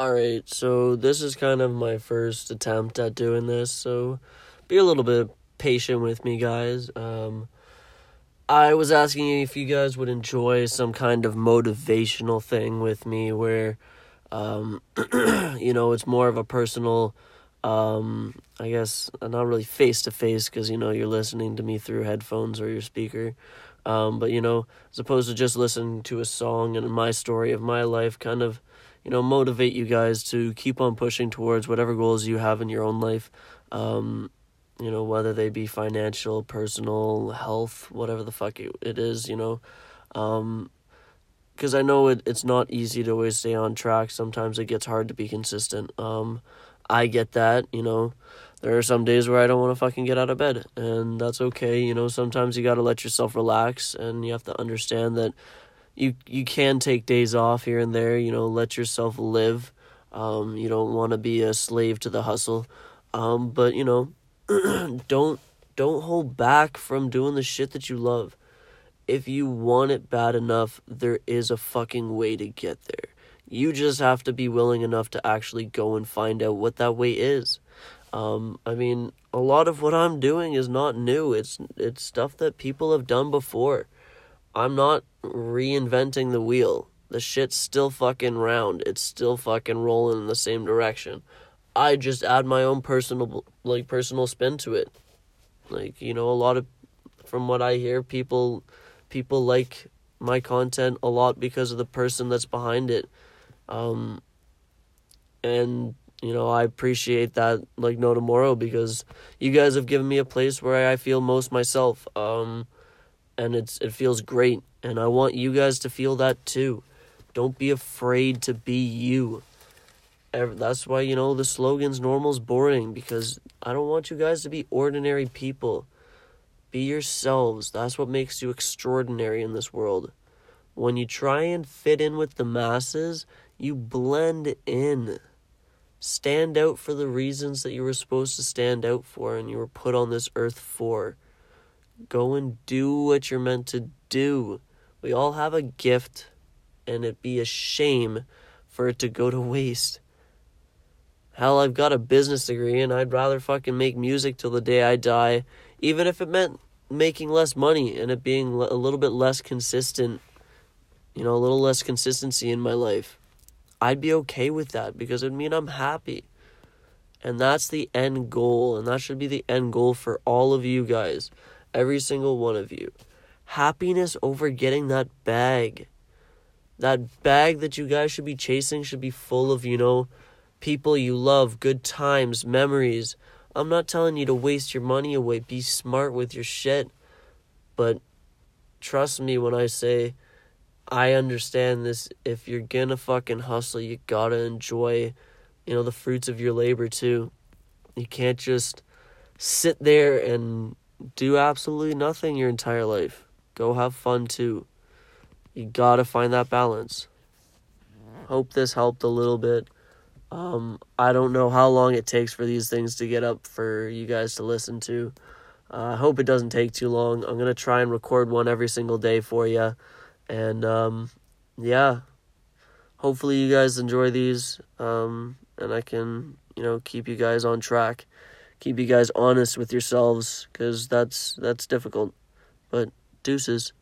Alright, so this is kind of my first attempt at doing this, so be a little bit patient with me, guys. Um, I was asking if you guys would enjoy some kind of motivational thing with me where, um, you know, it's more of a personal, um, I guess, not really face to face because, you know, you're listening to me through headphones or your speaker. Um, but, you know, as opposed to just listening to a song and my story of my life, kind of you know, motivate you guys to keep on pushing towards whatever goals you have in your own life. Um, you know, whether they be financial, personal, health, whatever the fuck it is, you know. Um, because I know it, it's not easy to always stay on track. Sometimes it gets hard to be consistent. Um, I get that, you know. There are some days where I don't want to fucking get out of bed, and that's okay. You know, sometimes you got to let yourself relax, and you have to understand that you you can take days off here and there. You know, let yourself live. Um, you don't want to be a slave to the hustle, um, but you know, don't don't hold back from doing the shit that you love. If you want it bad enough, there is a fucking way to get there. You just have to be willing enough to actually go and find out what that way is. Um, I mean, a lot of what I'm doing is not new. It's it's stuff that people have done before. I'm not reinventing the wheel. The shit's still fucking round. It's still fucking rolling in the same direction. I just add my own personal like personal spin to it. Like, you know, a lot of from what I hear people people like my content a lot because of the person that's behind it. Um and you know, I appreciate that like no tomorrow because you guys have given me a place where I feel most myself. Um and it's it feels great and I want you guys to feel that too. Don't be afraid to be you. That's why you know the slogan's normal's boring because I don't want you guys to be ordinary people. Be yourselves. That's what makes you extraordinary in this world. When you try and fit in with the masses, you blend in. Stand out for the reasons that you were supposed to stand out for and you were put on this earth for. Go and do what you're meant to do. We all have a gift, and it'd be a shame for it to go to waste. Hell, I've got a business degree, and I'd rather fucking make music till the day I die, even if it meant making less money and it being a little bit less consistent, you know, a little less consistency in my life. I'd be okay with that because it'd mean I'm happy. And that's the end goal, and that should be the end goal for all of you guys every single one of you. Happiness over getting that bag. That bag that you guys should be chasing should be full of, you know, people you love, good times, memories. I'm not telling you to waste your money away. Be smart with your shit. But trust me when I say I understand this. If you're gonna fucking hustle, you gotta enjoy, you know, the fruits of your labor too. You can't just sit there and do absolutely nothing your entire life. Go have fun too. You gotta find that balance. Hope this helped a little bit. Um, I don't know how long it takes for these things to get up for you guys to listen to. Uh, I hope it doesn't take too long. I'm gonna try and record one every single day for you, and um, yeah, hopefully you guys enjoy these, um, and I can you know keep you guys on track keep you guys honest with yourselves because that's that's difficult. But deuces.